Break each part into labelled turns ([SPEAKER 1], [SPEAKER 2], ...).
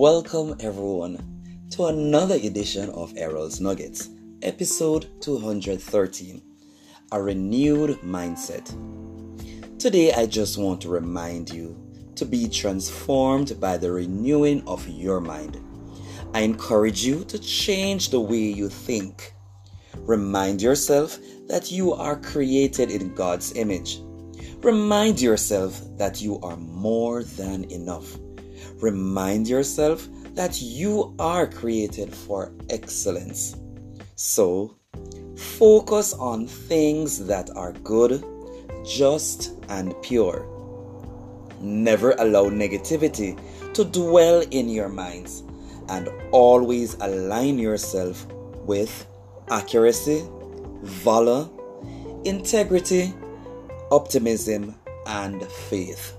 [SPEAKER 1] Welcome, everyone, to another edition of Errol's Nuggets, episode 213 A Renewed Mindset. Today, I just want to remind you to be transformed by the renewing of your mind. I encourage you to change the way you think. Remind yourself that you are created in God's image. Remind yourself that you are more than enough. Remind yourself that you are created for excellence. So, focus on things that are good, just, and pure. Never allow negativity to dwell in your minds and always align yourself with accuracy, valor, integrity, optimism, and faith.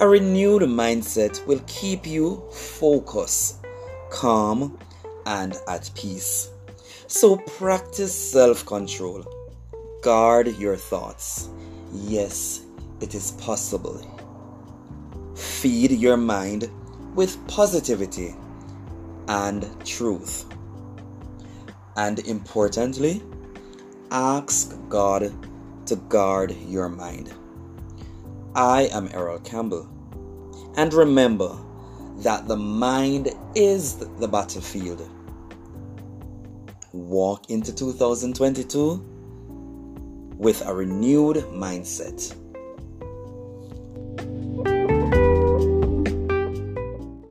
[SPEAKER 1] A renewed mindset will keep you focused, calm, and at peace. So practice self control. Guard your thoughts. Yes, it is possible. Feed your mind with positivity and truth. And importantly, ask God to guard your mind. I am Errol Campbell. And remember that the mind is the battlefield. Walk into 2022 with a renewed mindset.